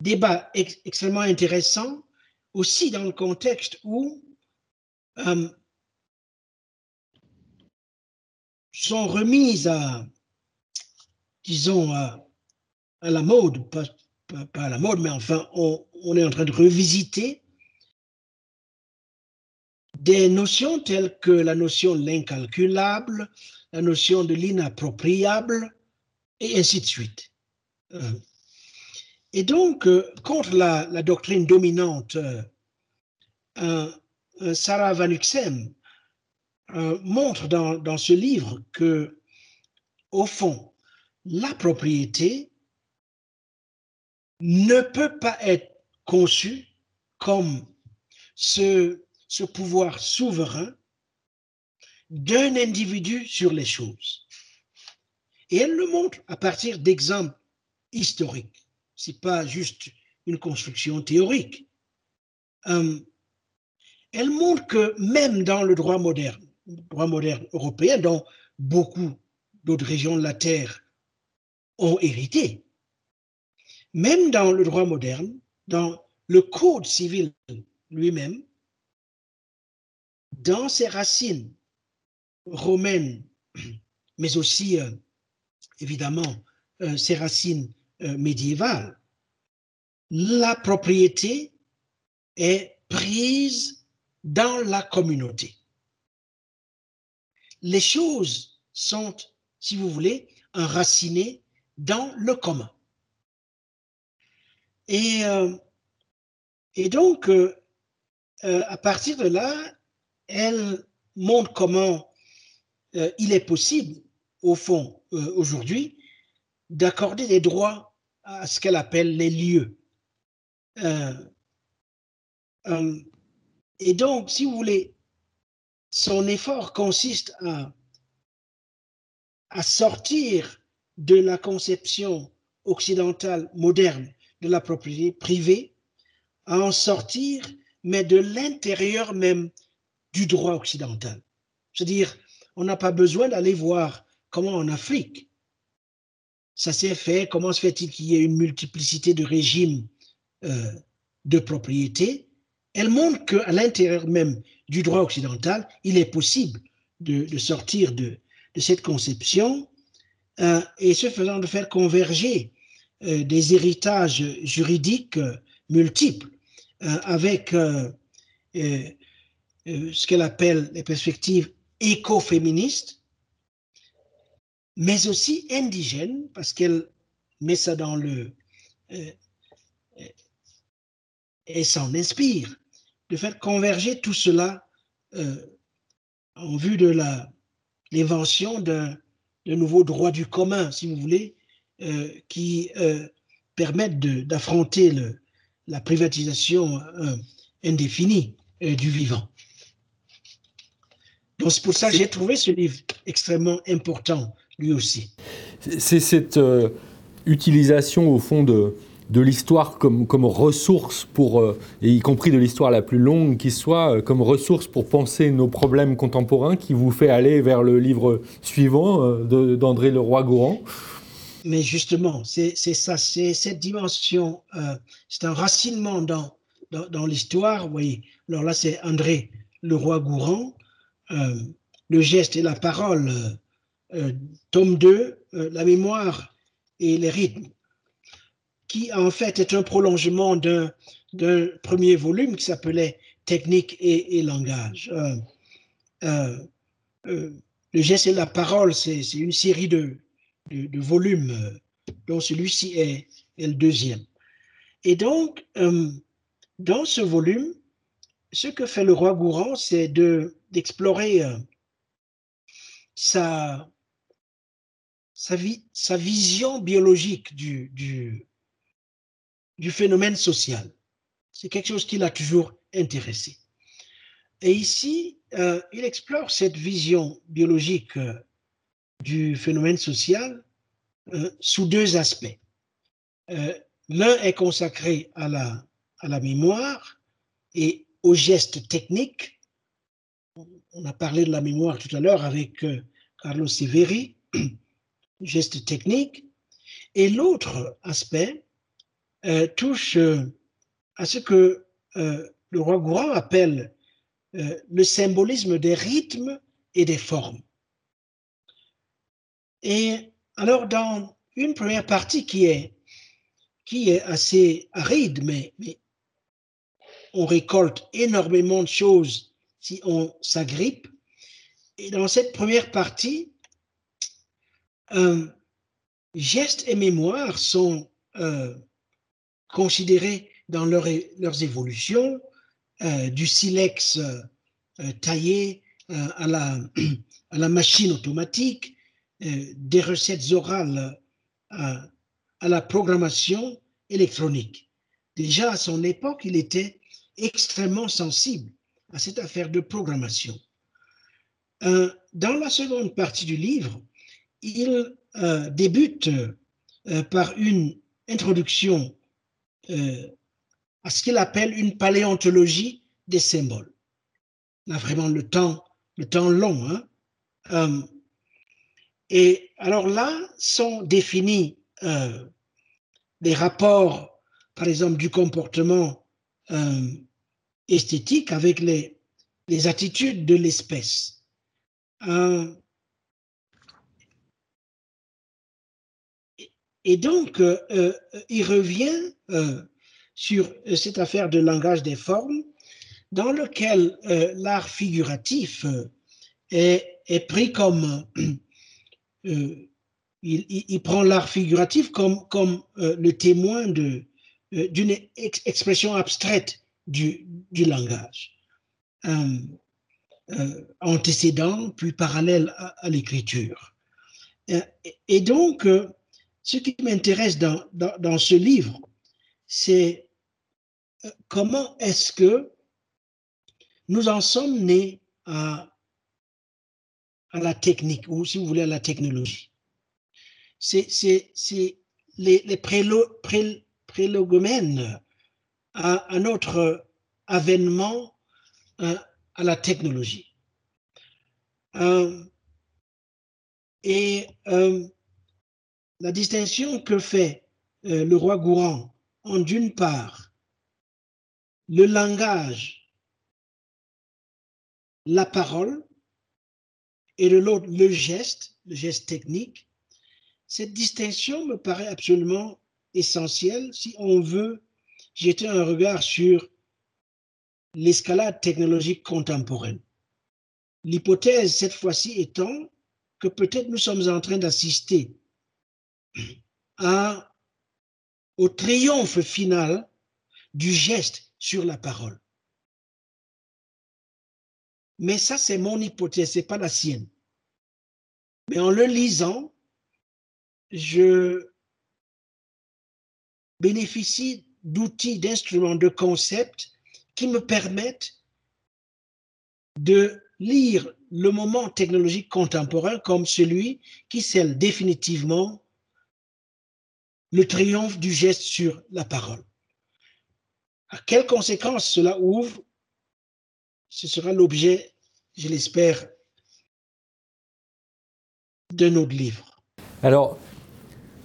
débat extrêmement intéressant aussi dans le contexte où euh, sont remises à, disons, à, la mode, pas, à la mode, mais enfin, on, est en train de revisiter des notions telles que la notion de l'incalculable, la notion de l'inappropriable, et ainsi de suite. Euh, et donc, euh, contre la, doctrine dominante, euh, Sarah Van Uxem montre dans, ce livre que, au fond, la propriété ne peut pas être conçu comme ce pouvoir souverain d'un individu sur les choses. Et elle le montre à partir d'exemples historiques. Ce n'est pas juste une construction théorique. Euh, elle montre que même dans le droit moderne, le droit moderne européen, dont beaucoup d'autres régions de la Terre ont hérité. Même dans le droit moderne, dans le Code civil lui-même, dans ses racines romaines, mais aussi euh, évidemment euh, ses racines euh, la propriété est prise dans la communauté. Les choses sont, si vous voulez, enracinées dans le commun. Et, et donc, à partir de là, elle montre comment euh, il est possible, au fond, euh, aujourd'hui, d'accorder des droits à ce qu'elle appelle les lieux. Euh, et donc, si vous voulez, son effort consiste à, à sortir de la conception occidentale moderne de la propriété privée, à en sortir, mais de l'intérieur même du droit occidental. C'est-à-dire, on n'a pas besoin d'aller voir comment en Afrique ça s'est fait, comment se fait-il qu'il y ait une multiplicité de régimes euh, de propriété. Elle montre qu'à l'intérieur même du droit occidental, il est possible de, sortir de, cette conception euh, et ce faisant de faire converger euh, des héritages juridiques multiples avec ce qu'elle appelle les perspectives écoféministes, mais aussi indigènes, parce qu'elle met ça dans le... Euh, euh, et s'en inspire, de faire converger tout cela en vue de l'invention d'un nouveau droit du commun, si vous voulez, qui permettent d'affronter la privatisation indéfinie du vivant. Donc c'est pour ça que j'ai trouvé ce livre extrêmement important, lui aussi. C'est cette euh, utilisation, au fond, de, de l'histoire comme, comme ressource pour, euh, et y compris de l'histoire la plus longue qui soit, euh, comme ressource pour penser nos problèmes contemporains, qui vous fait aller vers le livre suivant d'André Leroy-Gourand Mais justement, c'est ça, c'est cette dimension, c'est un racinement dans, dans, dans l'histoire, vous voyez. Alors là, c'est André Leroy-Gourand, euh, le geste et la parole, euh, euh, tome 2, la mémoire et les rythmes, qui en fait est un prolongement d'un premier volume qui s'appelait Technique et, langage. le geste et la parole, c'est une série de, volumes dont celui-ci est, le deuxième. Et donc, dans ce volume, ce que fait le roi Gourand, c'est d'explorer euh, sa, sa, sa, vision biologique du, du, phénomène social. C'est quelque chose qui l'a toujours intéressé. Et ici, euh, il explore cette vision biologique euh, du phénomène social sous deux aspects. L'un est consacré à la, à la mémoire et aux gestes techniques. On a parlé de la mémoire tout à l'heure avec euh, Carlos Severi, gestes techniques. Et l'autre aspect euh, touche euh, à ce que le roi Gourand appelle le symbolisme des rythmes et des formes. Et alors, dans une première partie qui est, assez aride, mais on récolte énormément de choses si on s'agrippe. Et dans cette première partie, euh, gestes et mémoire sont euh, considérés dans leurs évolutions, euh, du silex taillé à la, à, la, machine automatique, des recettes orales à, la programmation électronique. Déjà à son époque, il était extrêmement sensible à cette affaire de programmation. Dans la seconde partie du livre, il euh, débute euh, par une introduction à ce qu'il appelle une paléontologie des symboles. Là, vraiment, le temps, le temps long. Hein. Et alors là sont définis euh, des rapports, par exemple, du comportement euh, esthétique avec les, attitudes de l'espèce. Euh, et donc, il revient sur cette affaire de langage des formes dans lequel l'art figuratif est, pris comme euh, il, prend l'art figuratif comme, comme euh, le témoin de, euh, d'une expression abstraite du, du langage, antécédent puis parallèle à, l'écriture. Et, donc, ce qui m'intéresse dans, dans, ce livre, c'est comment est-ce que nous en sommes nés à la technique, ou si vous voulez, à la technologie. C'est les, les prélogomènes à, notre avènement à, la technologie. Euh, et euh, la distinction que fait euh, le roi Gourand en d'une part le langage, la parole, et de l'autre le geste, le geste technique. Cette distinction me paraît absolument essentielle si on veut jeter un regard sur l'escalade technologique contemporaine. L'hypothèse, cette fois-ci, étant que peut-être nous sommes en train d'assister à, au triomphe final du geste sur la parole. Mais ça, c'est mon hypothèse, c'est pas la sienne. Mais en le lisant, je bénéficie d'outils, d'instruments, de concepts qui me permettent de lire le moment technologique contemporain comme celui qui scelle définitivement le triomphe du geste sur la parole. À quelles conséquences cela ouvre ce sera l'objet, je l'espère, de notre livre. Alors,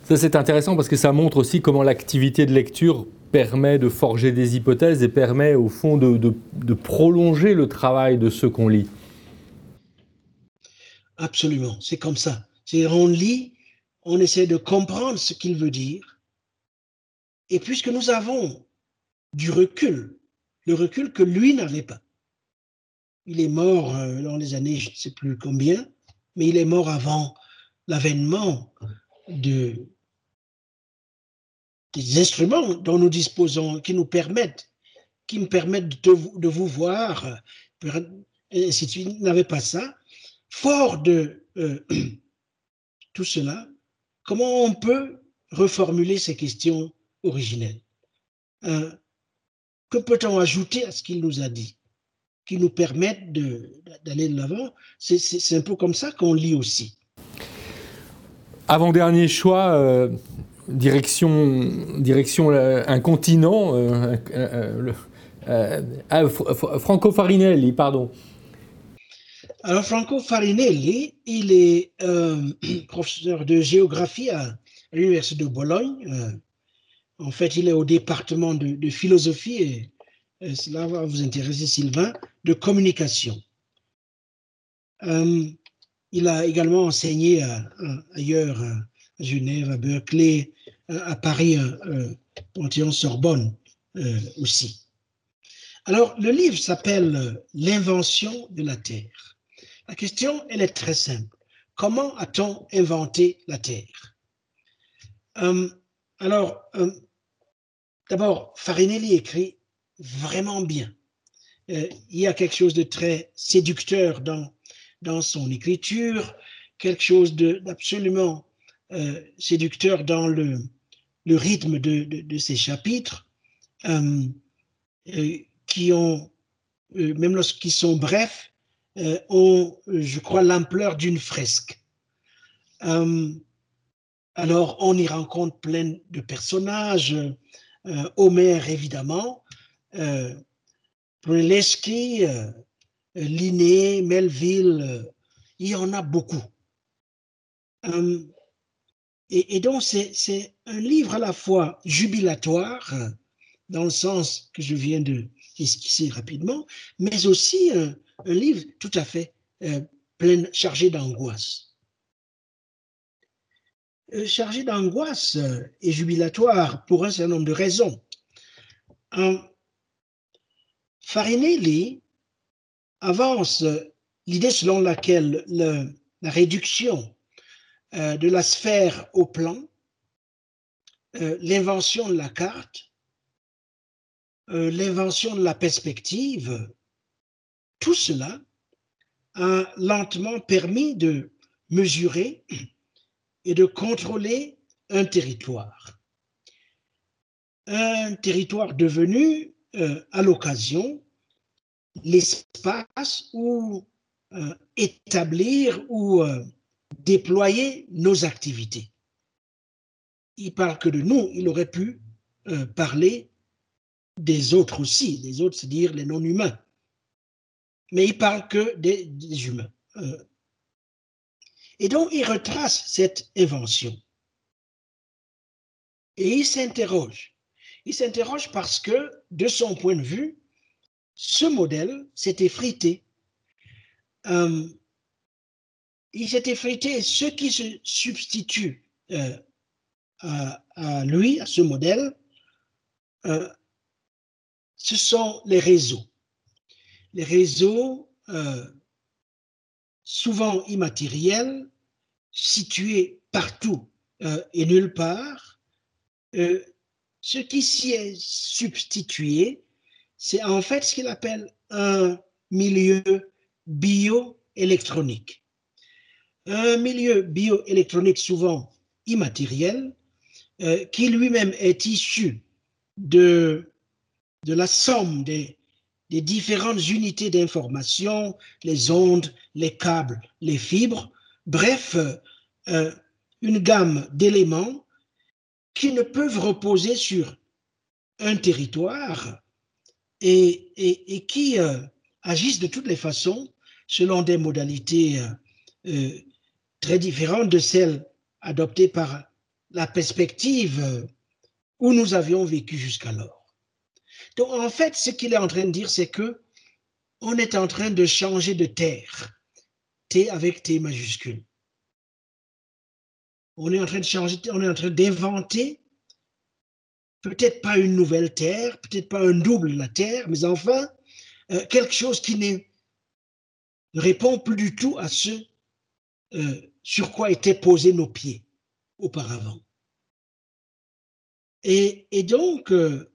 ça c'est intéressant parce que ça montre aussi comment l'activité de lecture permet de forger des hypothèses et permet au fond de, de prolonger le travail de ceux qu'on lit. Absolument, c'est comme ça. C'est on lit, on essaie de comprendre ce qu'il veut dire. Et puisque nous avons du recul, le recul que lui n'avait pas, il est mort euh, dans les années, je ne sais plus combien, mais il est mort avant l'avènement de, des instruments dont nous disposons, qui nous permettent, qui me permettent de, vous voir, suite. Il n'avait pas ça. Fort de euh, tout cela, comment on peut reformuler ces questions originelles? Que peut-on ajouter à ce qu'il nous a dit qui nous permettent d'aller de l'avant? C'est un peu comme ça qu'on lit aussi. Avant-dernier choix, euh, direction, direction euh, un continent, euh, ah, Franco Farinelli, pardon. Alors Franco Farinelli, il est professeur de géographie à l'Université de Bologne. en fait, il est au département de, philosophie et cela va vous intéresser, Sylvain, de communication. Euh, il a également enseigné ailleurs, à Genève, à Berkeley, à Paris, Panthéon-Sorbonne euh, aussi. Alors, le livre s'appelle L'invention de la Terre. La question, elle est très simple. Comment a-t-on inventé la Terre? Euh, Alors, d'abord, Farinelli écrit vraiment bien. Euh, il y a quelque chose de très séducteur dans, dans son écriture, quelque chose d'absolument euh, séducteur dans le, le rythme de, de, chapitres, euh, qui ont, même lorsqu'ils sont brefs, ont, je crois, l'ampleur d'une fresque. alors, on y rencontre plein de personnages, Homère évidemment, euh, Brunelleschi, euh, Linné, Melville, euh, il y en a beaucoup. Euh, et, donc, c'est un livre à la fois jubilatoire, dans le sens que je viens de esquisser rapidement, mais aussi livre tout à fait euh, plein, chargé d'angoisse. Euh, chargé d'angoisse et jubilatoire pour un certain nombre de raisons. Farinelli avance l'idée selon laquelle la réduction euh, de la sphère au plan, euh, l'invention de la carte, euh, l'invention de la perspective, tout cela a lentement permis de mesurer et de contrôler un territoire. Un territoire devenu, à l'occasion, l'espace où établir ou déployer nos activités. Il parle que de nous, il aurait pu euh, parler des autres aussi, les autres, c'est-à-dire les non-humains. Mais il parle que des, humains. Euh. et donc, il retrace cette invention. Et il s'interroge. Il s'interroge parce que, de son point de vue, ce modèle s'est effrité. Euh, il s'est effrité. Ceux qui se substituent euh, à, lui, à ce modèle, ce sont les réseaux. Les réseaux euh, souvent immatériels, situés partout et nulle part. ce qui s'y est substitué, c'est en fait ce qu'il appelle un milieu bioélectronique un milieu bioélectronique souvent immatériel, euh, qui lui-même est issu de, de la somme des, des différentes unités d'information, les ondes, les câbles, les fibres, bref, euh, une gamme d'éléments qui ne peuvent reposer sur un territoire et, qui euh, agissent de toutes les façons selon des modalités très différente de celle adoptée par la perspective où nous avions vécu jusqu'alors. Donc en fait, ce qu'il est en train de dire, c'est que on est en train de changer de terre, T avec T majuscule. On est en train de changer, on est en train d'inventer peut-être pas une nouvelle terre, peut-être pas un double la terre, mais enfin euh, quelque chose qui ne répond plus du tout à ce euh, sur quoi étaient posés nos pieds auparavant. Et, donc, euh,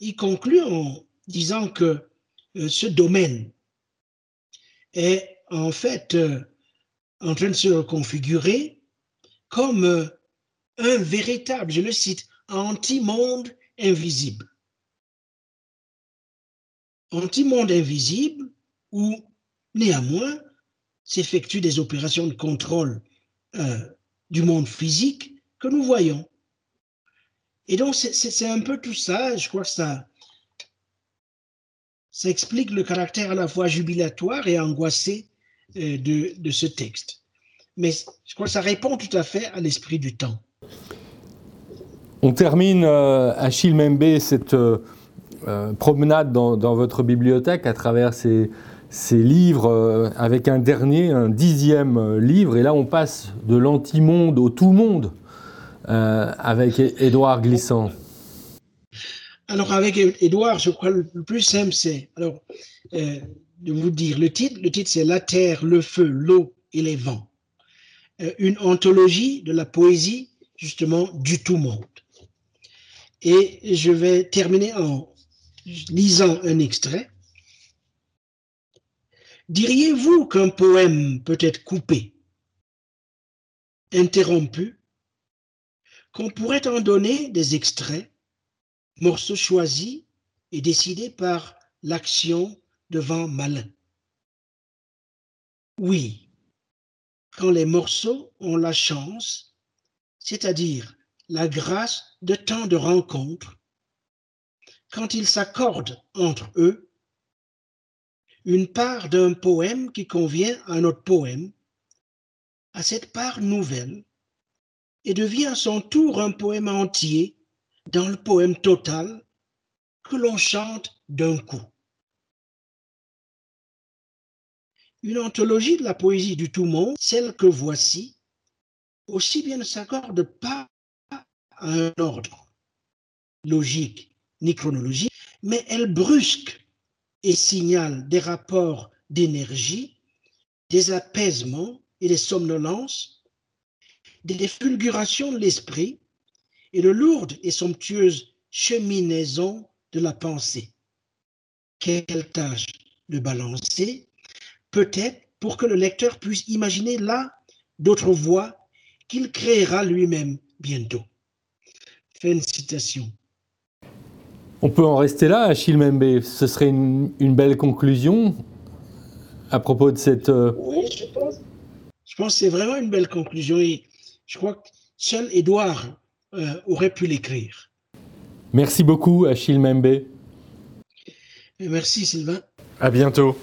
il conclut en disant que euh, ce domaine est en fait en train de se reconfigurer comme un véritable, je le cite, anti-monde invisible. Anti-monde invisible où, néanmoins, s'effectuent des opérations de contrôle euh, du monde physique que nous voyons. Et donc, c'est un peu tout ça, je crois que ça, explique le caractère à la fois jubilatoire et angoissé euh, de, ce texte. Mais je crois que ça répond tout à fait à l'esprit du temps. On termine, euh, Achille Membe, cette euh, promenade dans, votre bibliothèque à travers ces, livres euh, avec un dernier, un dixième euh, livre, et là on passe de l'anti-monde au tout-monde euh, avec Édouard Glissant. Alors avec Édouard, je crois le plus simple c'est alors de vous dire le titre. Le titre c'est La terre, le feu, l'eau et les vents. une anthologie de la poésie justement du tout-monde. Et je vais terminer en lisant un extrait Diriez-vous qu'un poème peut être coupé, interrompu, qu'on pourrait en donner des extraits, morceaux choisis et décidés par l'action devant malin. Oui, quand les morceaux ont la chance, c'est-à-dire la grâce de tant de rencontres, quand ils s'accordent entre eux, une part d'un poème qui convient à notre poème, à cette part nouvelle et devient à son tour un poème entier dans le poème total que l'on chante d'un coup. Une anthologie de la poésie du tout monde, celle que voici, aussi bien ne s'accorde pas à un ordre logique ni chronologique, mais elle brusque et signale des rapports d'énergie, des apaisements et des somnolences, des fulgurations de l'esprit et de lourdes et somptueuses cheminaisons de la pensée. Quelle tâche de balancer, peut-être pour que le lecteur puisse imaginer là d'autres voies qu'il créera lui-même bientôt. Fin de citation. On peut en rester là, Achille Membe. Ce serait une, belle conclusion à propos de cette. Euh, oui, je pense. Je pense que c'est vraiment une belle conclusion. Et je crois que seul Édouard euh, aurait pu l'écrire. Merci beaucoup, Achille Membe. Merci, Sylvain. À bientôt.